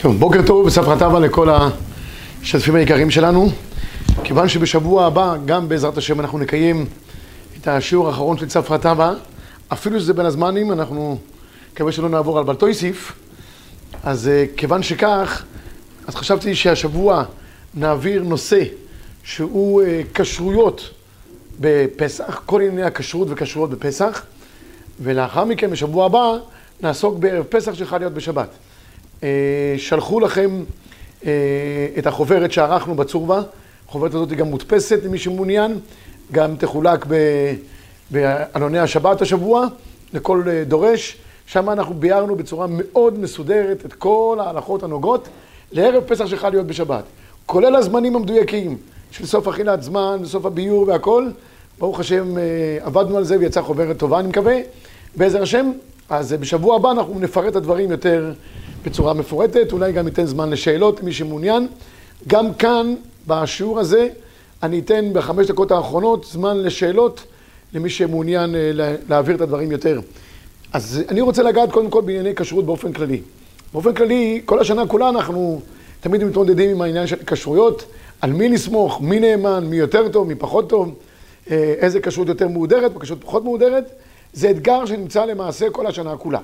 טוב, בוקר טוב וספרת אבא לכל המשתתפים היקרים שלנו. כיוון שבשבוע הבא, גם בעזרת השם, אנחנו נקיים את השיעור האחרון של צפרת אבא, אפילו שזה בין הזמנים, אנחנו מקווה שלא נעבור על בלטויסיף. אז uh, כיוון שכך, אז חשבתי שהשבוע נעביר נושא שהוא uh, כשרויות בפסח, כל ענייני הכשרות וכשרויות בפסח, ולאחר מכן, בשבוע הבא, נעסוק בערב פסח שחל להיות בשבת. אה, שלחו לכם אה, את החוברת שערכנו בצורבה, החוברת הזאת היא גם מודפסת למי שמעוניין, גם תחולק בעלוני השבת השבוע לכל אה, דורש. שם אנחנו ביארנו בצורה מאוד מסודרת את כל ההלכות הנוגעות לערב פסח שחל להיות בשבת, כולל הזמנים המדויקים של סוף אכילת זמן וסוף הביור והכל. ברוך השם, עבדנו על זה ויצאה חוברת טובה, אני מקווה, בעזר השם. אז בשבוע הבא אנחנו נפרט את הדברים יותר בצורה מפורטת, אולי גם ניתן זמן לשאלות למי שמעוניין. גם כאן, בשיעור הזה, אני אתן בחמש דקות האחרונות זמן לשאלות למי שמעוניין אה, להעביר את הדברים יותר. אז אני רוצה לגעת קודם כל בענייני כשרות באופן כללי. באופן כללי, כל השנה כולה אנחנו תמיד מתמודדים עם העניין של כשרויות, על מי נסמוך, מי נאמן, מי יותר טוב, מי פחות טוב, אה, איזה כשרות יותר מהודרת, וכשרות פחות מהודרת. זה אתגר שנמצא למעשה כל השנה כולה.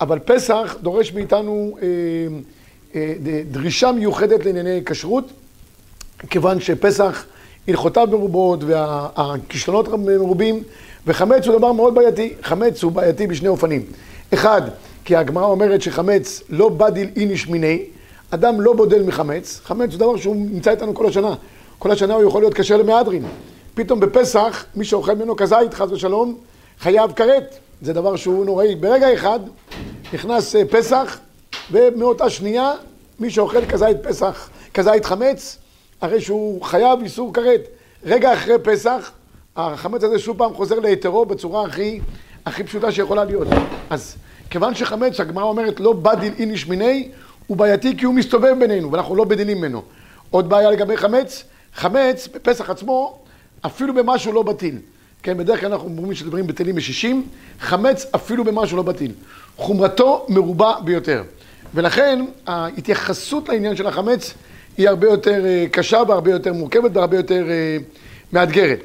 אבל פסח דורש מאיתנו אה, אה, דרישה מיוחדת לענייני כשרות, כיוון שפסח הלכותיו מרובות והכישלונות מרובים, וחמץ הוא דבר מאוד בעייתי. חמץ הוא בעייתי בשני אופנים. אחד, כי הגמרא אומרת שחמץ לא בדיל איניש מיני, אדם לא בודל מחמץ, חמץ הוא דבר שהוא נמצא איתנו כל השנה. כל השנה הוא יכול להיות כשר למהדרין. פתאום בפסח, מי שאוכל ממנו כזית, חס ושלום, חייב כרת. זה דבר שהוא נוראי. ברגע אחד נכנס אה, פסח, ומאותה שנייה, מי שאוכל כזית פסח, כזית חמץ, הרי שהוא חייב איסור כרת. רגע אחרי פסח, החמץ הזה שוב פעם חוזר להיתרו בצורה הכי, הכי פשוטה שיכולה להיות. אז כיוון שחמץ, הגמרא אומרת, לא בדיל איניש מיני, הוא בעייתי כי הוא מסתובב בינינו, ואנחנו לא בדינים ממנו. עוד בעיה לגבי חמץ, חמץ, בפסח עצמו, אפילו במשהו לא בטיל. כן, בדרך כלל אנחנו אומרים שדברים בטלים בשישים, חמץ אפילו במשהו לא בטיל. חומרתו מרובה ביותר. ולכן ההתייחסות לעניין של החמץ היא הרבה יותר אה, קשה והרבה יותר מורכבת והרבה יותר אה, מאתגרת.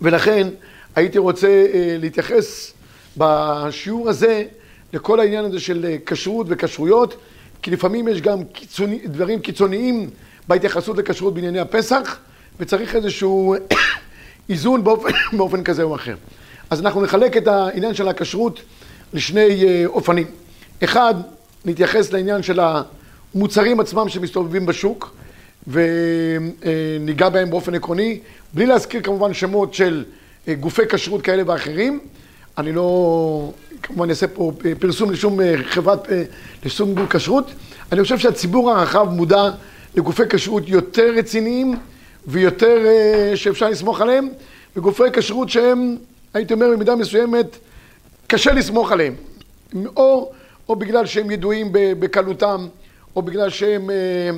ולכן הייתי רוצה אה, להתייחס בשיעור הזה לכל העניין הזה של כשרות וכשרויות, כי לפעמים יש גם קיצוני, דברים קיצוניים בהתייחסות לכשרות בענייני הפסח, וצריך איזשהו איזון באופן, באופן כזה או אחר. אז אנחנו נחלק את העניין של הכשרות לשני אה, אופנים. אחד, נתייחס לעניין של המוצרים עצמם שמסתובבים בשוק, וניגע בהם באופן עקרוני, בלי להזכיר כמובן שמות של אה, גופי כשרות כאלה ואחרים. אני לא, כמובן אעשה פה פרסום לשום אה, חברת, לשום גוף כשרות. אני חושב שהציבור הרחב מודע לגופי כשרות יותר רציניים ויותר שאפשר לסמוך עליהם, וגופי כשרות שהם, הייתי אומר במידה מסוימת, קשה לסמוך עליהם, או, או בגלל שהם ידועים בקלותם, או בגלל שהם אה,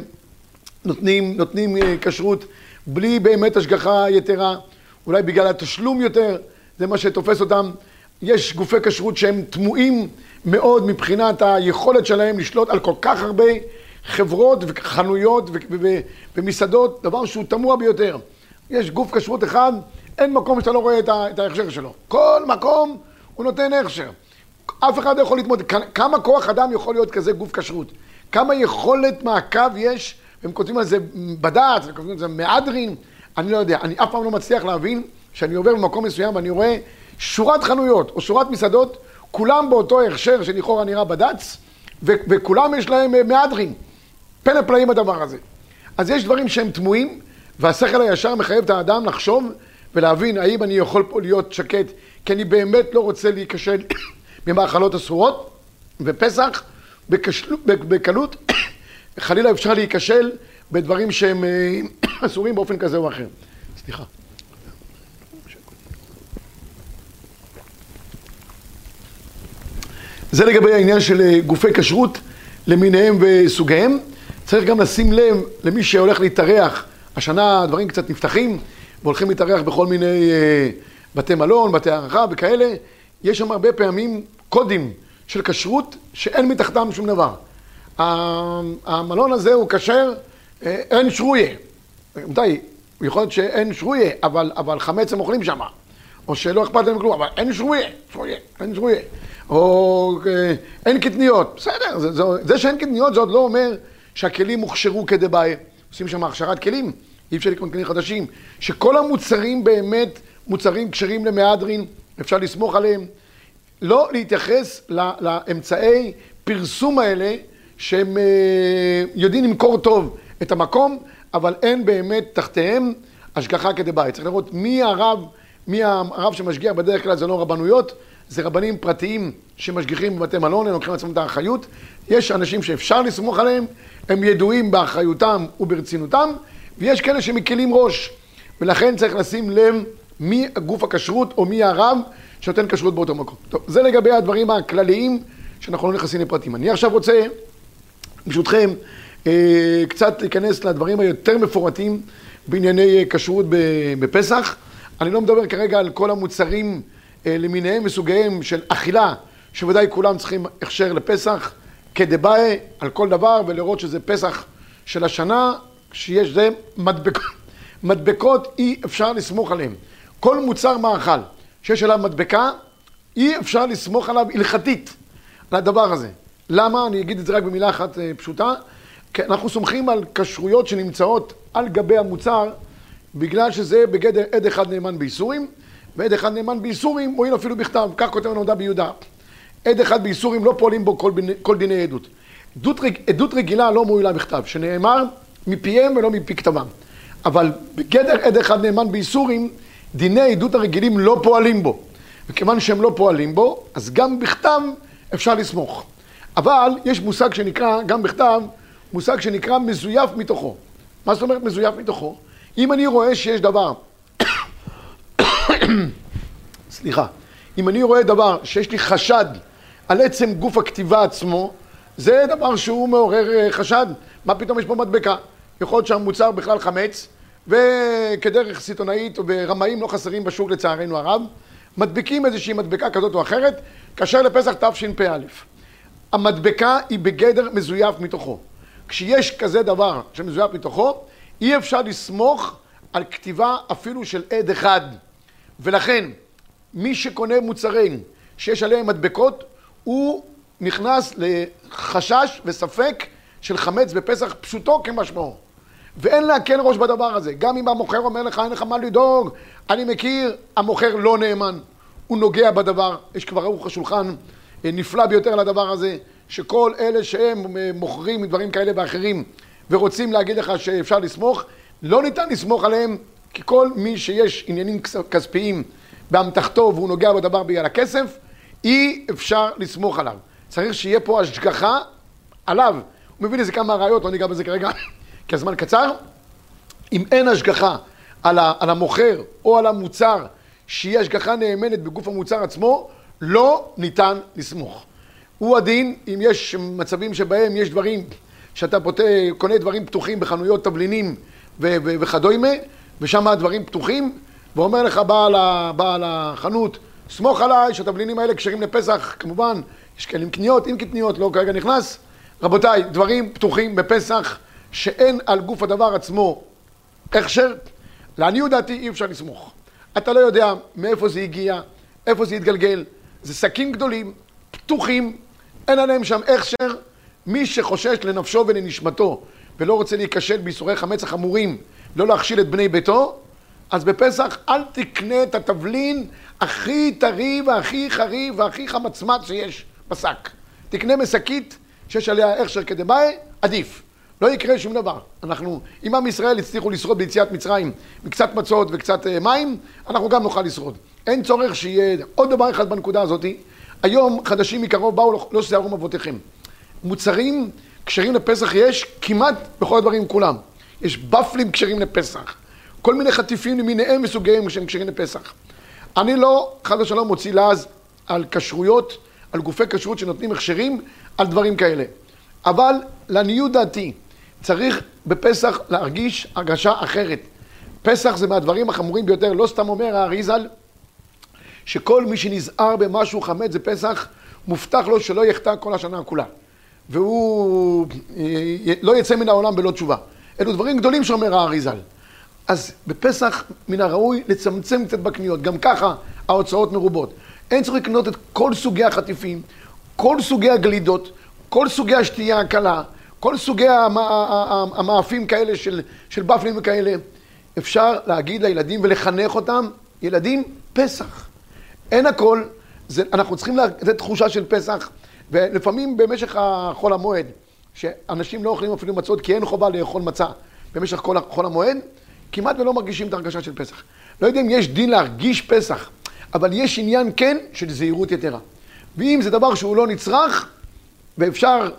נותנים, נותנים אה, כשרות בלי באמת השגחה יתרה, אולי בגלל התשלום יותר, זה מה שתופס אותם. יש גופי כשרות שהם תמוהים מאוד מבחינת היכולת שלהם לשלוט על כל כך הרבה חברות וחנויות ומסעדות, דבר שהוא תמוה ביותר. יש גוף כשרות אחד, אין מקום שאתה לא רואה את ההכשר שלו. כל מקום הוא נותן הכשר. אף אחד לא יכול להתמודד. כמה כוח אדם יכול להיות כזה גוף כשרות? כמה יכולת מעקב יש, הם כותבים על זה בדעת, הם כותבים על זה מהדרין, אני לא יודע. אני אף פעם לא מצליח להבין שאני עובר במקום מסוים ואני רואה שורת חנויות או שורת מסעדות, כולם באותו הכשר שלכאורה נראה בד"ץ, וכולם יש להם אה, מהדרין. פלא פלאים הדבר הזה. אז יש דברים שהם תמוהים, והשכל הישר מחייב את האדם לחשוב ולהבין האם אני יכול פה להיות שקט כי אני באמת לא רוצה להיכשל ממאכלות אסורות, ופסח בקשל... בקלות, חלילה אפשר להיכשל בדברים שהם אה, אסורים באופן כזה או אחר. סליחה. זה לגבי העניין של אה, גופי כשרות למיניהם וסוגיהם. צריך גם לשים לב למי שהולך להתארח, השנה הדברים קצת נפתחים והולכים להתארח בכל מיני אה, בתי מלון, בתי הערכה וכאלה, יש שם הרבה פעמים קודים של כשרות שאין מתחתם שום דבר. המלון הזה הוא כשר, אה, אין שרויה. מתי? יכול להיות שאין שרויה, אבל, אבל חמץ הם אוכלים שם. או שלא אכפת להם כלום, אבל אין שרויה, שרויה, אין שרויה. או אה, אין קטניות, בסדר, זה, זה, זה שאין קטניות זה עוד לא אומר שהכלים הוכשרו כדי בעיה. עושים שם הכשרת כלים, אי אפשר לקנות כלים חדשים. שכל המוצרים באמת מוצרים כשרים למהדרין, אפשר לסמוך עליהם. לא להתייחס לאמצעי פרסום האלה שהם אה, יודעים למכור טוב את המקום, אבל אין באמת תחתיהם השגחה כדי בית. צריך לראות מי הרב, מי הרב שמשגיח, בדרך כלל זה לא רבנויות, זה רבנים פרטיים שמשגיחים בבתי מלון, הם לוקחים לעצמם את האחריות. יש אנשים שאפשר לסמוך עליהם, הם ידועים באחריותם וברצינותם, ויש כאלה שמקלים ראש. ולכן צריך לשים לב מי גוף הכשרות או מי הרב שנותן כשרות באותו מקום. טוב, זה לגבי הדברים הכלליים שאנחנו לא נכנסים לפרטים. אני עכשיו רוצה, ברשותכם, אה, קצת להיכנס לדברים היותר מפורטים בענייני כשרות בפסח. אני לא מדבר כרגע על כל המוצרים אה, למיניהם וסוגיהם של אכילה, שוודאי כולם צריכים הכשר לפסח, כדבעי על כל דבר, ולראות שזה פסח של השנה, שיש זה מדבקות, מדבקות אי אפשר לסמוך עליהן. כל מוצר מאכל שיש עליו מדבקה, אי אפשר לסמוך עליו הלכתית, על הדבר הזה. למה? אני אגיד את זה רק במילה אחת אה, פשוטה. כי אנחנו סומכים על כשרויות שנמצאות על גבי המוצר, בגלל שזה בגדר עד אחד נאמן באיסורים, ועד אחד נאמן באיסורים מועיל אפילו בכתב, כך כותב הנודע ביהודה. עד אחד באיסורים לא פועלים בו כל, ביני, כל דיני עדות. עדות, עדות רגילה לא מועילה בכתב, שנאמר מפיהם ולא מפי כתבם. אבל בגדר עד אחד נאמן באיסורים, דיני העדות הרגילים לא פועלים בו. וכיוון שהם לא פועלים בו, אז גם בכתב אפשר לסמוך. אבל יש מושג שנקרא, גם בכתב, מושג שנקרא מזויף מתוכו. מה זאת אומרת מזויף מתוכו? אם אני רואה שיש דבר, סליחה, אם אני רואה דבר שיש לי חשד על עצם גוף הכתיבה עצמו, זה דבר שהוא מעורר אה, חשד. מה פתאום יש פה מדבקה? יכול להיות שהמוצר בכלל חמץ, וכדרך סיטונאית ורמאים לא חסרים בשוק לצערנו הרב, מדביקים איזושהי מדבקה כזאת או אחרת, כאשר לפסח תשפ"א. המדבקה היא בגדר מזויף מתוכו. כשיש כזה דבר שמזויף מתוכו, אי אפשר לסמוך על כתיבה אפילו של עד אחד. ולכן, מי שקונה מוצרים שיש עליהם מדבקות, הוא נכנס לחשש וספק של חמץ בפסח פשוטו כמשמעו. ואין להקל ראש בדבר הזה. גם אם המוכר אומר לך, אין לך מה לדאוג, אני מכיר, המוכר לא נאמן. הוא נוגע בדבר, יש כבר ערוך השולחן אה, נפלא ביותר על הדבר הזה, שכל אלה שהם אה, מוכרים דברים כאלה ואחרים ורוצים להגיד לך שאפשר לסמוך, לא ניתן לסמוך עליהם, כי כל מי שיש עניינים כספיים באמתחתו והוא נוגע בדבר בגלל הכסף, אי אפשר לסמוך עליו. צריך שיהיה פה השגחה עליו. הוא מביא לזה כמה ראיות, לא ניגע בזה כרגע. כי הזמן קצר, אם אין השגחה על, ה, על המוכר או על המוצר, שהיא השגחה נאמנת בגוף המוצר עצמו, לא ניתן לסמוך. הוא הדין אם יש מצבים שבהם יש דברים שאתה פות... קונה דברים פתוחים בחנויות תבלינים ו- ו- וכדומה, ושם הדברים פתוחים, ואומר לך בעל, ה... בעל החנות, סמוך עליי שהתבלינים האלה כשרים לפסח, כמובן, יש כאלה עם קניות, עם קטניות, לא כרגע נכנס. רבותיי, דברים פתוחים בפסח, שאין על גוף הדבר עצמו הכשר, לעניות דעתי אי אפשר לסמוך. אתה לא יודע מאיפה זה הגיע, איפה זה התגלגל. זה שקים גדולים, פתוחים, אין עליהם שם הכשר. מי שחושש לנפשו ולנשמתו ולא רוצה להיכשל בייסורי חמץ החמורים, לא להכשיל את בני ביתו, אז בפסח אל תקנה את התבלין הכי טרי והכי חריף והכי חמצמץ שיש בשק. תקנה משקית שיש עליה הכשר כדבעי, עדיף. לא יקרה שום דבר. אנחנו, אם עם ישראל הצליחו לשרוד ביציאת מצרים, מקצת מצות וקצת אה, מים, אנחנו גם נוכל לשרוד. אין צורך שיהיה... עוד דבר אחד בנקודה הזאת, היום חדשים מקרוב באו לא, לא שערום אבותיכם. מוצרים כשרים לפסח יש כמעט בכל הדברים כולם. יש בפלים כשרים לפסח. כל מיני חטיפים למיניהם וסוגיהם שהם כשרים לפסח. אני לא, חד ושלום, מוציא לעז על כשרויות, על גופי כשרות שנותנים הכשרים, על דברים כאלה. אבל לעניות דעתי, צריך בפסח להרגיש הרגשה אחרת. פסח זה מהדברים החמורים ביותר, לא סתם אומר האריזל, שכל מי שנזהר במשהו חמץ זה פסח, מובטח לו שלא יחטא כל השנה כולה. והוא לא יצא מן העולם בלא תשובה. אלו דברים גדולים שאומר האריזל. אז בפסח מן הראוי לצמצם קצת בקניות, גם ככה ההוצאות מרובות. אין צריך לקנות את כל סוגי החטיפים, כל סוגי הגלידות, כל סוגי השתייה הקלה, כל סוגי המאפים כאלה של, של בפלים וכאלה. אפשר להגיד לילדים ולחנך אותם, ילדים, פסח. אין הכל, זה, אנחנו צריכים לתת תחושה של פסח, ולפעמים במשך החול המועד, שאנשים לא אוכלים אפילו מצות כי אין חובה לאכול מצה במשך כל חול המועד, כמעט ולא מרגישים את ההרגשה של פסח. לא יודע אם יש דין להרגיש פסח, אבל יש עניין כן של זהירות יתרה. ואם זה דבר שהוא לא נצרך, ואפשר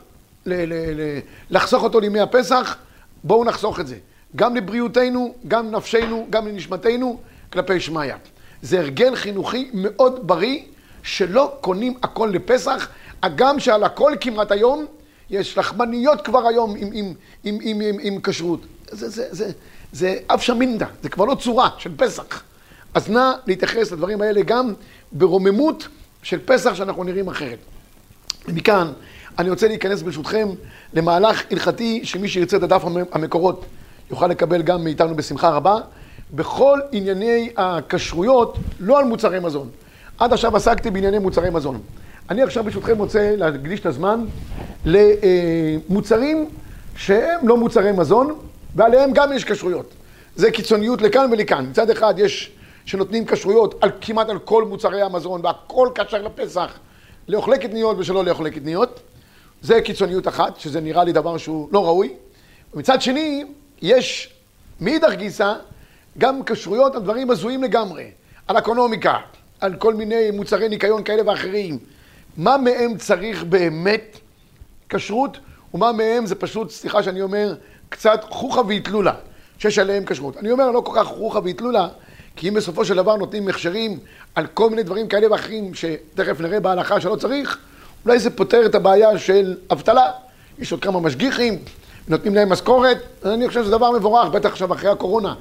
ל- ל- ל- לחסוך אותו לימי הפסח, בואו נחסוך את זה. גם לבריאותנו, גם לנפשנו, גם לנשמתנו, כלפי שמיא. זה הרגל חינוכי מאוד בריא, שלא קונים הכל לפסח, הגם שעל הכל כמעט היום, יש לחמניות כבר היום עם, עם, עם, עם, עם, עם כשרות. זה, זה, זה, זה אף שמינדה, זה כבר לא צורה של פסח. אז נא להתייחס לדברים האלה גם ברוממות של פסח שאנחנו נראים אחרת. מכאן אני רוצה להיכנס ברשותכם למהלך הלכתי שמי שירצה את הדף המקורות יוכל לקבל גם מאיתנו בשמחה רבה. בכל ענייני הכשרויות, לא על מוצרי מזון. עד עכשיו עסקתי בענייני מוצרי מזון. אני עכשיו ברשותכם רוצה להקדיש את הזמן למוצרים שהם לא מוצרי מזון, ועליהם גם יש כשרויות. זה קיצוניות לכאן ולכאן. מצד אחד יש שנותנים כשרויות על, כמעט על כל מוצרי המזון, והכל כשר לפסח, לאוכלי קטניות ושלא לאוכלי קטניות. זה קיצוניות אחת, שזה נראה לי דבר שהוא לא ראוי. ומצד שני, יש מאידך גיסא גם כשרויות על דברים הזויים לגמרי. על אקונומיקה, על כל מיני מוצרי ניקיון כאלה ואחרים. מה מהם צריך באמת כשרות, ומה מהם זה פשוט, סליחה שאני אומר, קצת חוכא ואטלולא, שיש עליהם כשרות. אני אומר לא כל כך חוכא ואטלולא, כי אם בסופו של דבר נותנים הכשרים על כל מיני דברים כאלה ואחרים, שתכף נראה בהלכה שלא צריך, אולי זה פותר את הבעיה של אבטלה. יש עוד כמה משגיחים, נותנים להם משכורת, אני חושב שזה דבר מבורך, בטח עכשיו אחרי הקורונה.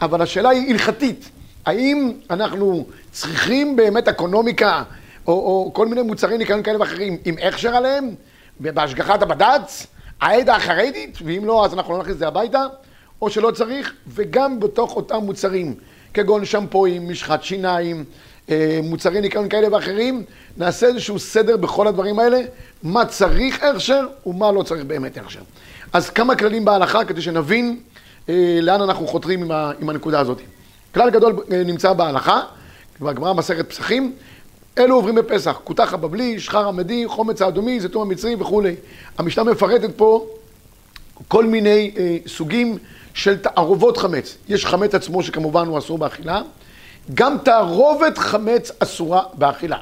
אבל השאלה היא הלכתית. האם אנחנו צריכים באמת אקונומיקה, או, או כל מיני מוצרי ניקיון כאלה ואחרים, עם הכשר עליהם, בהשגחת הבד"ץ, העדה החרדית, ואם לא, אז אנחנו לא נכניס את זה הביתה, או שלא צריך, וגם בתוך אותם מוצרים, כגון שמפואים, משחת שיניים, אה, מוצרי ניקיון כאלה ואחרים, נעשה איזשהו סדר בכל הדברים האלה, מה צריך הכשר ומה לא צריך באמת הכשר. אז כמה כללים בהלכה כדי שנבין אה, לאן אנחנו חותרים עם, ה, עם הנקודה הזאת. כלל גדול אה, נמצא בהלכה, בגמרא מסכת פסחים, אלו עוברים בפסח, כותח הבבלי, שחר עמדי, חומץ האדומי, זיתום המצרי וכולי. המשנה מפרטת פה כל מיני אה, סוגים של תערובות חמץ. יש חמץ עצמו שכמובן הוא אסור באכילה, גם תערובת חמץ אסורה באכילה.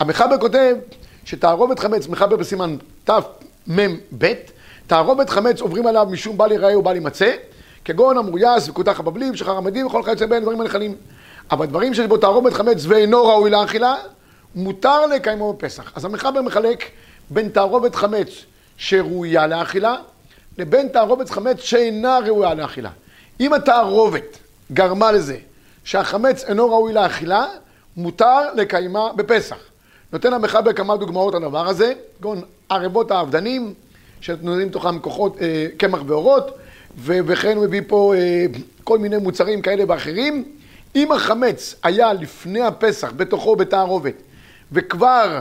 המחבר כותב שתערובת חמץ, מחבר בסימן תמ"ב, תערובת חמץ עוברים עליו משום בל ייראה ובל יימצא, כגון המוריס וכותח הבבלים, שחר המדים וכל כיוצא בין דברים הנחלים. אבל דברים שיש בו תערובת חמץ ואינו ראוי לאכילה, מותר לקיימו בפסח. אז המחבר מחלק בין תערובת חמץ שראויה לאכילה, לבין תערובת חמץ שאינה ראויה לאכילה. אם התערובת גרמה לזה שהחמץ אינו ראוי לאכילה, מותר לקיימה בפסח. נותן המחבר כמה דוגמאות על הדבר הזה, כגון ערבות האבדנים, שנותנים תוכם כוחות, אה, קמח ואורות, וכן הוא מביא פה אה, כל מיני מוצרים כאלה ואחרים. אם החמץ היה לפני הפסח, בתוכו בתערובת, וכבר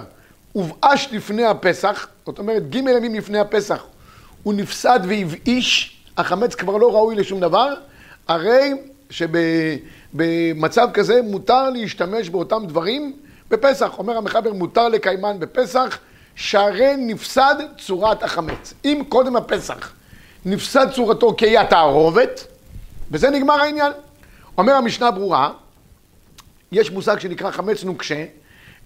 הובאש לפני הפסח, זאת אומרת ג' ימים לפני הפסח, הוא נפסד והבאיש, החמץ כבר לא ראוי לשום דבר, הרי שבמצב כזה מותר להשתמש באותם דברים בפסח. אומר המחבר, מותר לקיימן בפסח, שהרי נפסד צורת החמץ. אם קודם הפסח נפסד צורתו כאי התערובת, בזה נגמר העניין. אומר המשנה ברורה, יש מושג שנקרא חמץ נוקשה,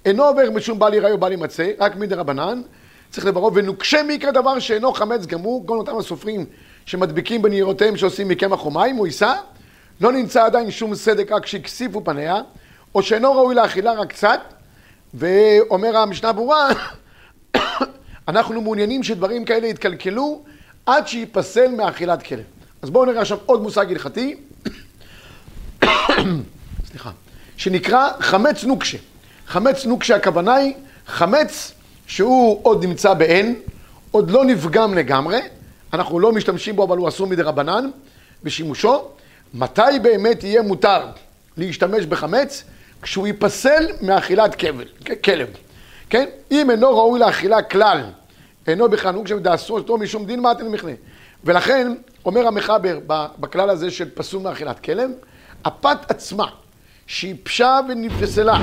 אינו עובר משום בל או בל יימצא, רק מדי רבנן, צריך לברו, ונוקשה מיקרא דבר שאינו חמץ גמור, כל אותם הסופרים שמדביקים בניירותיהם שעושים מקמח או מים, הוא יישא, לא נמצא עדיין שום סדק רק שהכסיפו פניה, או שאינו ראוי לאכילה רק קצת, ואומר המשנה ברורה, אנחנו מעוניינים שדברים כאלה יתקלקלו עד שייפסל מאכילת כלב. אז בואו נראה עכשיו עוד מושג הלכתי, סליחה, שנקרא חמץ נוקשה. חמץ נוקשה הכוונה היא חמץ שהוא עוד נמצא בעין, עוד לא נפגם לגמרי, אנחנו לא משתמשים בו, אבל הוא אסור מדי רבנן בשימושו. מתי באמת יהיה מותר להשתמש בחמץ? כשהוא ייפסל מאכילת כבל, כלב. כן? אם אינו ראוי לאכילה כלל, אינו בכלל נהוג שדעשו אותו משום דין מעטין מכנה. ולכן, אומר המחבר בכלל הזה של פסול מאכילת כלב, הפת עצמה, שהיא פשה ונפסלה,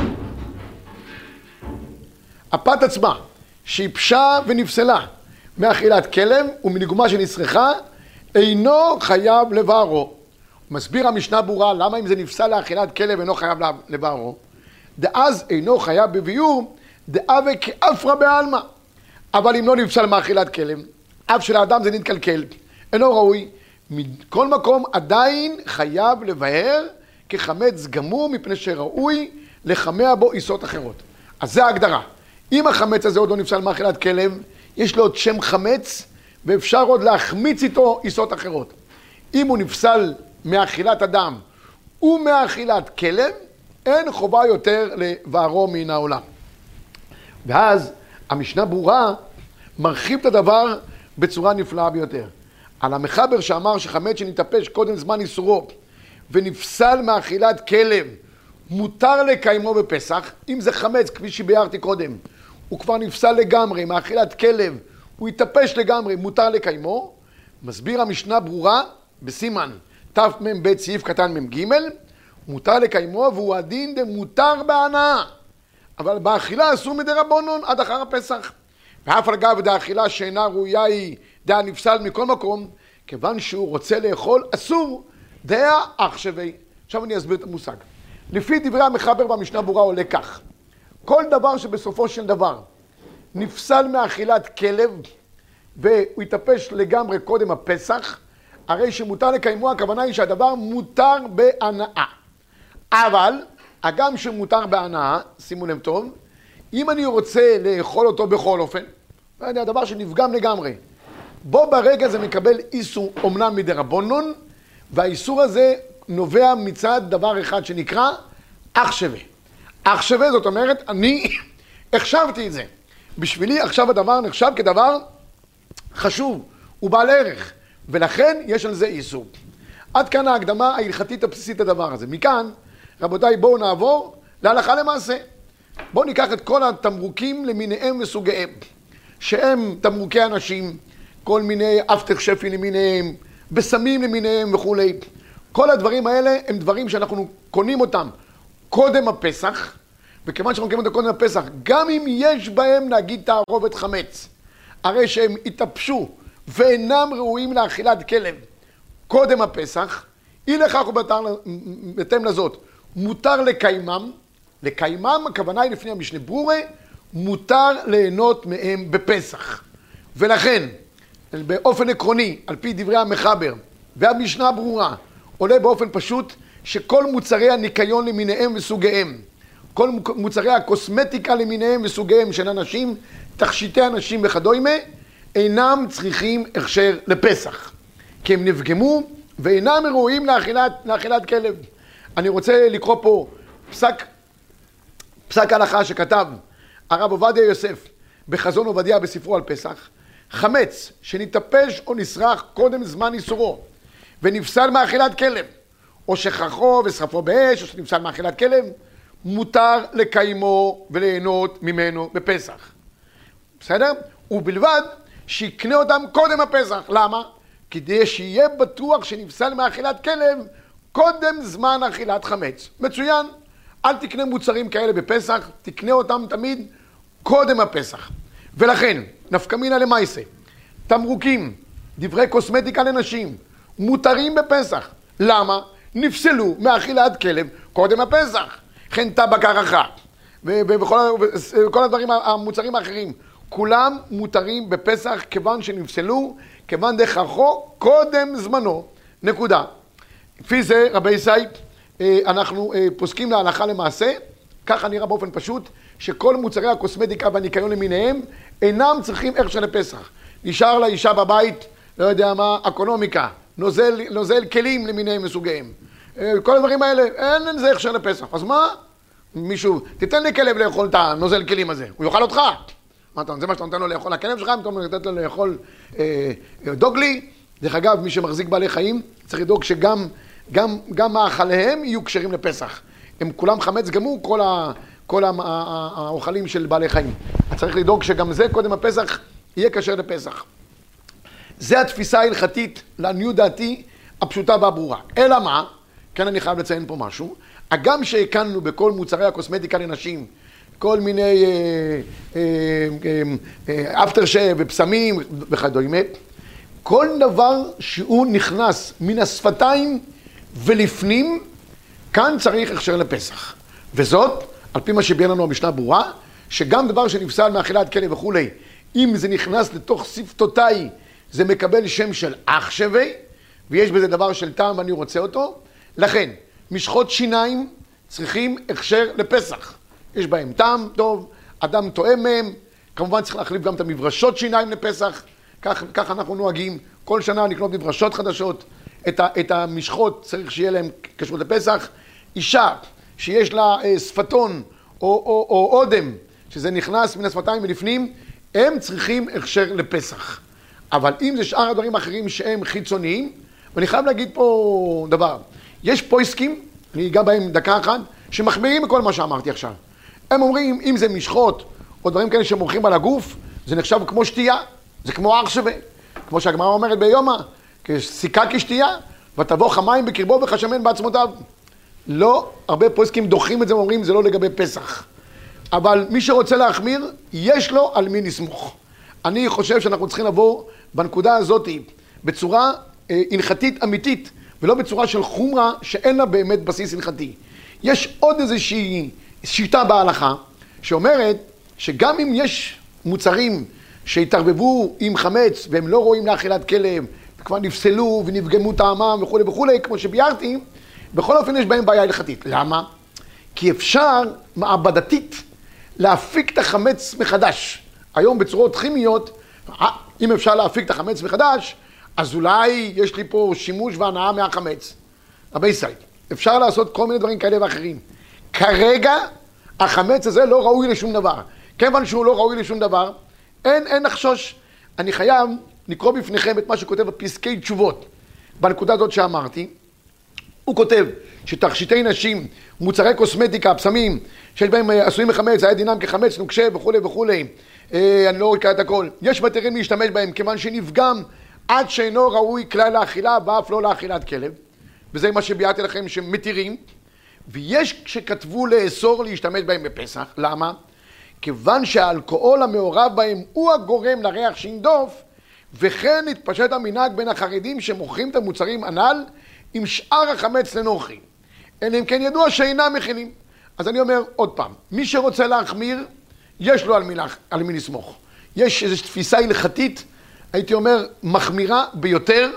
הפת עצמה, שהיא פשה ונפסלה מאכילת כלב ומנגומה שנצרכה, אינו חייב לבערו. מסביר המשנה ברורה למה אם זה נפסל לאכילת כלב אינו חייב לבערו. דאז אינו חייב בביאור, דאבה כאפרא בעלמא. אבל אם לא נפסל מאכילת כלב, אף של האדם זה נתקלקל, אינו ראוי, מכל מקום עדיין חייב לבאר כחמץ גמור מפני שראוי לחמע בו עיסות אחרות. אז זה ההגדרה. אם החמץ הזה עוד לא נפסל מאכילת כלב, יש לו עוד שם חמץ ואפשר עוד להחמיץ איתו עיסות אחרות. אם הוא נפסל מאכילת אדם ומאכילת כלב, אין חובה יותר לבערו מן העולם. ואז המשנה ברורה מרחיב את הדבר בצורה נפלאה ביותר. על המחבר שאמר שחמץ שנתאפש קודם זמן איסורו ונפסל מאכילת כלב מותר לקיימו בפסח, אם זה חמץ כפי שביארתי קודם, הוא כבר נפסל לגמרי מאכילת כלב, הוא התאפש לגמרי, מותר לקיימו, מסביר המשנה ברורה בסימן תמ"ב סעיף קטן מ"ג, מותר לקיימו והוא הדין דמותר בהנאה, אבל באכילה אסור מדי רבונון עד אחר הפסח. ואף על גב דאכילה שאינה ראויה היא דעה נפסל מכל מקום, כיוון שהוא רוצה לאכול אסור דעה אח שווה. עכשיו אני אסביר את המושג. לפי דברי המחבר במשנה ברורה עולה כך: כל דבר שבסופו של דבר נפסל מאכילת כלב והוא התאפש לגמרי קודם הפסח, הרי שמותר לקיימו, הכוונה היא שהדבר מותר בהנאה. אבל, הגם שמותר בהנאה, שימו לב טוב, אם אני רוצה לאכול אותו בכל אופן, לא יודע, דבר שנפגם לגמרי, בו ברגע זה מקבל איסור אומנם מדי רבונון, והאיסור הזה נובע מצד דבר אחד שנקרא אח שווה. אח שווה זאת אומרת, אני החשבתי את זה. בשבילי עכשיו הדבר נחשב כדבר חשוב, הוא בעל ערך. ולכן יש על זה איסור. עד כאן ההקדמה ההלכתית הבסיסית לדבר הזה. מכאן, רבותיי, בואו נעבור להלכה למעשה. בואו ניקח את כל התמרוקים למיניהם וסוגיהם, שהם תמרוקי אנשים, כל מיני אבטח שפי למיניהם, בסמים למיניהם וכולי. כל הדברים האלה הם דברים שאנחנו קונים אותם קודם הפסח, וכיוון שאנחנו קונים אותם קודם הפסח, גם אם יש בהם נגיד תערובת חמץ, הרי שהם התאפשו ואינם ראויים לאכילת כלב קודם הפסח, אי לכך ובהתאם לזאת, מותר לקיימם, לקיימם, הכוונה היא לפני המשנה ברורי, מותר ליהנות מהם בפסח. ולכן, באופן עקרוני, על פי דברי המחבר והמשנה ברורה, עולה באופן פשוט שכל מוצרי הניקיון למיניהם וסוגיהם, כל מוצרי הקוסמטיקה למיניהם וסוגיהם של אנשים, תכשיטי אנשים וכדומה, אינם צריכים הכשר לפסח, כי הם נפגמו ואינם ראויים לאכילת, לאכילת כלב. אני רוצה לקרוא פה פסק, פסק הלכה שכתב הרב עובדיה יוסף בחזון עובדיה בספרו על פסח, חמץ שנתאפש או נסרח קודם זמן איסורו ונפסל מאכילת כלב, או שכחו ושרפו באש, או שנפסל מאכילת כלב, מותר לקיימו וליהנות ממנו בפסח. בסדר? ובלבד שיקנה אותם קודם הפסח. למה? כדי שיהיה בטוח שנפסל מאכילת כלב קודם זמן אכילת חמץ. מצוין. אל תקנה מוצרים כאלה בפסח, תקנה אותם תמיד קודם הפסח. ולכן, נפקא מינא למעשה, תמרוקים, דברי קוסמטיקה לנשים, מותרים בפסח. למה? נפסלו מאכילת כלב קודם הפסח. וכן טבק הערכה, וכל הדברים, המוצרים האחרים. כולם מותרים בפסח כיוון שנפסלו, כיוון דכרחו קודם זמנו. נקודה. לפי זה, רבי ישי, אה, אנחנו אה, פוסקים להלכה למעשה, ככה נראה באופן פשוט, שכל מוצרי הקוסמטיקה והניקיון למיניהם אינם צריכים הכשר לפסח. נשאר לאישה בבית, לא יודע מה, אקונומיקה, נוזל, נוזל כלים למיניהם וסוגיהם. אה, כל הדברים האלה, אין לזה הכשר לפסח. אז מה? מישהו, תיתן לי כלב לאכול את הנוזל כלים הזה, הוא יאכל אותך. זה מה שאתה נותן לו לאכול הכלב שלך, אם אתה נותן לו לאכול אה, אה, דוגלי. דרך אגב, מי שמחזיק בעלי חיים, צריך לדאוג שגם גם, גם מאכליהם יהיו כשרים לפסח. הם כולם חמץ גמור, כל, ה, כל האוכלים של בעלי חיים. אז צריך לדאוג שגם זה, קודם הפסח, יהיה כשר לפסח. זה התפיסה ההלכתית, לעניות דעתי, הפשוטה והברורה. אלא מה? כן, אני חייב לציין פה משהו. הגם שהקלנו בכל מוצרי הקוסמטיקה לנשים, כל מיני אפטר שב ופסמים וכדומה, כל דבר שהוא נכנס מן השפתיים ולפנים, כאן צריך הכשר לפסח. וזאת, על פי מה שביאר לנו המשנה ברורה, שגם דבר שנפסל מאכילת כלב וכולי, אם זה נכנס לתוך שפתותיי, זה מקבל שם של אח שווה, ויש בזה דבר של טעם ואני רוצה אותו. לכן, משחות שיניים צריכים הכשר לפסח. יש בהם טעם טוב, אדם טועם מהם, כמובן צריך להחליף גם את המברשות שיניים לפסח, כך, כך אנחנו נוהגים, כל שנה לקנות מברשות חדשות, את, ה, את המשחות צריך שיהיה להם כשרות לפסח. אישה שיש לה אה, שפתון או, או, או אודם, שזה נכנס מן השפתיים ולפנים, הם צריכים הכשר לפסח. אבל אם זה שאר הדברים האחרים שהם חיצוניים, ואני חייב להגיד פה דבר, יש פויסקים, אני אגע בהם דקה אחת, שמחמירים בכל מה שאמרתי עכשיו. הם אומרים, אם זה משחות או דברים כאלה שמורחים על הגוף, זה נחשב כמו שתייה, זה כמו אח שווה. כמו שהגמרא אומרת ביומא, סיכה כשתייה, ותבוא חמיים בקרבו וחשמן בעצמותיו. לא, הרבה פוסקים דוחים את זה ואומרים, זה לא לגבי פסח. אבל מי שרוצה להחמיר, יש לו על מי לסמוך. אני חושב שאנחנו צריכים לבוא בנקודה הזאת בצורה אה, הלכתית אמיתית, ולא בצורה של חומרה שאין לה באמת בסיס הלכתי. יש עוד איזושהי שיטה בהלכה שאומרת שגם אם יש מוצרים שהתערבבו עם חמץ והם לא רואים לאכילת כלב וכבר נפסלו ונפגמו טעמם וכולי וכולי, כמו שביארתי, בכל אופן יש בהם בעיה הלכתית. למה? כי אפשר מעבדתית להפיק את החמץ מחדש. היום בצורות כימיות, אה, אם אפשר להפיק את החמץ מחדש, אז אולי יש לי פה שימוש והנאה מהחמץ. רבי סייד, אפשר לעשות כל מיני דברים כאלה ואחרים. כרגע החמץ הזה לא ראוי לשום דבר. כיוון שהוא לא ראוי לשום דבר, אין, אין לחשוש. אני חייב לקרוא בפניכם את מה שכותב בפסקי תשובות. בנקודה הזאת שאמרתי, הוא כותב שתכשיטי נשים, מוצרי קוסמטיקה, פסמים, שיש בהם אה, עשויים מחמץ, היה דינם כחמץ, נוקשה וכולי וכולי, אה, אני לא אקרא את הכל. יש מתירים להשתמש בהם כיוון שנפגם עד שאינו ראוי כלל לאכילה ואף לא לאכילת כלב. וזה מה שביארתי לכם שמתירים. ויש שכתבו לאסור להשתמש בהם בפסח, למה? כיוון שהאלכוהול המעורב בהם הוא הגורם לריח שינדוף, וכן התפשט המנהג בין החרדים שמוכרים את המוצרים הנ"ל עם שאר החמץ לנוחי. אלא אם כן ידוע שאינם מכינים. אז אני אומר עוד פעם, מי שרוצה להחמיר, יש לו על מי, על מי לסמוך. יש איזושהי תפיסה הלכתית, הייתי אומר, מחמירה ביותר,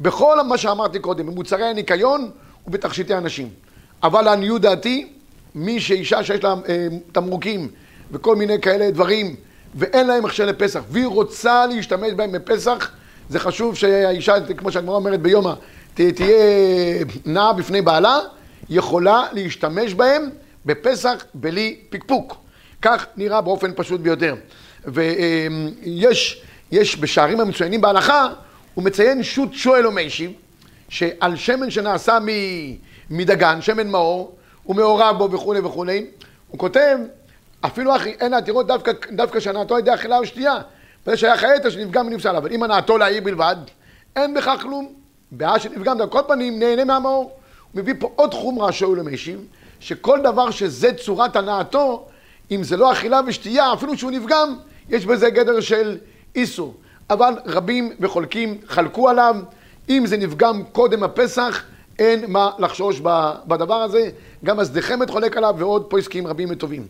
בכל מה שאמרתי קודם, במוצרי הניקיון ובתכשיטי הנשים. אבל לעניות דעתי, מי שאישה שיש לה אה, תמרוקים וכל מיני כאלה דברים, ואין להם הכשר לפסח, והיא רוצה להשתמש בהם בפסח, זה חשוב שהאישה, כמו שהגמרא אומרת ביומא, תהיה נעה בפני בעלה, יכולה להשתמש בהם בפסח בלי פקפוק. כך נראה באופן פשוט ביותר. ויש יש בשערים המצוינים בהלכה, הוא מציין שוט שואל או מיישיב, שעל שמן שנעשה מדגן, שמן מאור, הוא מעורב בו וכולי וכולי, הוא כותב אפילו אחי, אין עתירות דווקא, דווקא שהנעתו על ידי אכילה או שתייה, וזה שייך היתר שנפגם ונפסל, אבל אם הנעתו לעיר בלבד, אין בכך כלום. בעיה שנפגם, על כל פנים נהנה מהמאור. הוא מביא פה עוד חומרה שאול המשיב, שכל דבר שזה צורת הנעתו, אם זה לא אכילה ושתייה, אפילו שהוא נפגם, יש בזה גדר של איסור. אבל רבים וחולקים חלקו עליו, אם זה נפגם קודם הפסח, אין מה לחשוש בדבר הזה. גם הזדחמת חולק עליו ועוד פויסקים רבים וטובים.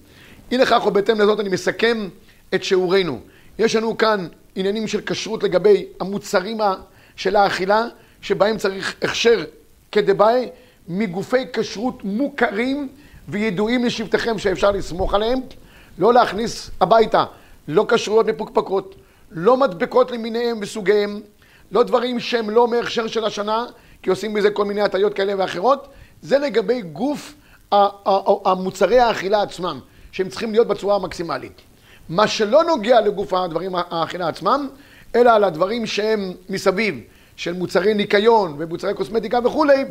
אי לכך ובהתאם לזאת אני מסכם את שיעורנו. יש לנו כאן עניינים של כשרות לגבי המוצרים של האכילה, שבהם צריך הכשר כדבעי מגופי כשרות מוכרים וידועים לשבטיכם שאפשר לסמוך עליהם. לא להכניס הביתה לא כשרויות מפוקפקות, לא מדבקות למיניהם וסוגיהם, לא דברים שהם לא מהכשר של השנה, כי עושים מזה כל מיני הטיות כאלה ואחרות. זה לגבי גוף המוצרי האכילה עצמם. שהם צריכים להיות בצורה המקסימלית. מה שלא נוגע לגוף הדברים האכילה עצמם, אלא על הדברים שהם מסביב, של מוצרי ניקיון ומוצרי קוסמטיקה וכולי,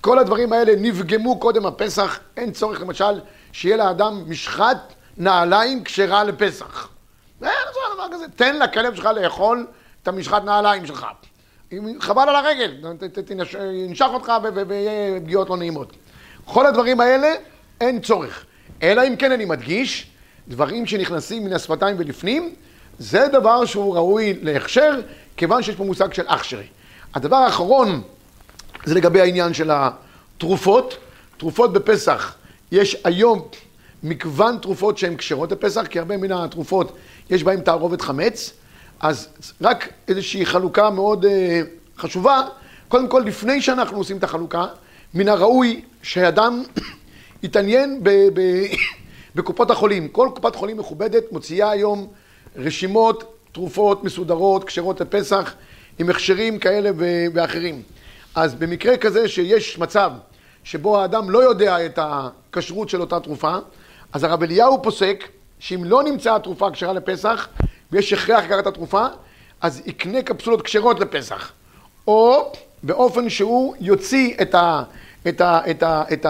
כל הדברים האלה נפגמו קודם הפסח, אין צורך למשל שיהיה לאדם משחת נעליים כשרה לפסח. אין צורך דבר כזה, תן לכלב שלך לאכול את המשחת נעליים שלך. חבל על הרגל, ינשך אותך ויהיה פגיעות לא נעימות. כל הדברים האלה אין צורך. אלא אם כן אני מדגיש, דברים שנכנסים מן השפתיים ולפנים, זה דבר שהוא ראוי להכשר, כיוון שיש פה מושג של אכשרי. הדבר האחרון זה לגבי העניין של התרופות. תרופות בפסח, יש היום מגוון תרופות שהן כשרות לפסח, כי הרבה מן התרופות יש בהן תערובת חמץ. אז רק איזושהי חלוקה מאוד uh, חשובה. קודם כל, לפני שאנחנו עושים את החלוקה, מן הראוי שאדם יתעניין ב- ב- בקופות החולים. כל קופת חולים מכובדת מוציאה היום רשימות, תרופות מסודרות, כשרות לפסח, עם הכשרים כאלה ואחרים. אז במקרה כזה שיש מצב שבו האדם לא יודע את הכשרות של אותה תרופה, אז הרב אליהו פוסק שאם לא נמצאה התרופה כשרה לפסח ויש הכרח לקחת את התרופה, אז יקנה קפסולות כשרות לפסח. או באופן שהוא יוציא את, ה, את, ה, את, ה, את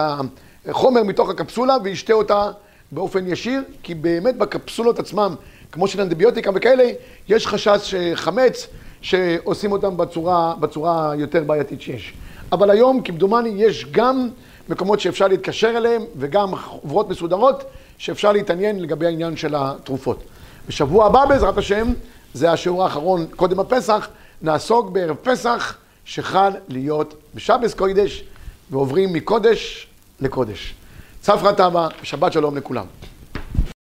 החומר מתוך הקפסולה וישתה אותה באופן ישיר, כי באמת בקפסולות עצמם, כמו של אנטיביוטיקה וכאלה, יש חשש שחמץ שעושים אותם בצורה, בצורה יותר בעייתית שיש. אבל היום, כמדומני, יש גם מקומות שאפשר להתקשר אליהם וגם חברות מסודרות שאפשר להתעניין לגבי העניין של התרופות. בשבוע הבא, בעזרת השם, זה השיעור האחרון קודם הפסח, נעסוק בערב פסח שחל להיות בשבס קוידש ועוברים מקודש לקודש. צפרא טבא, שבת שלום לכולם.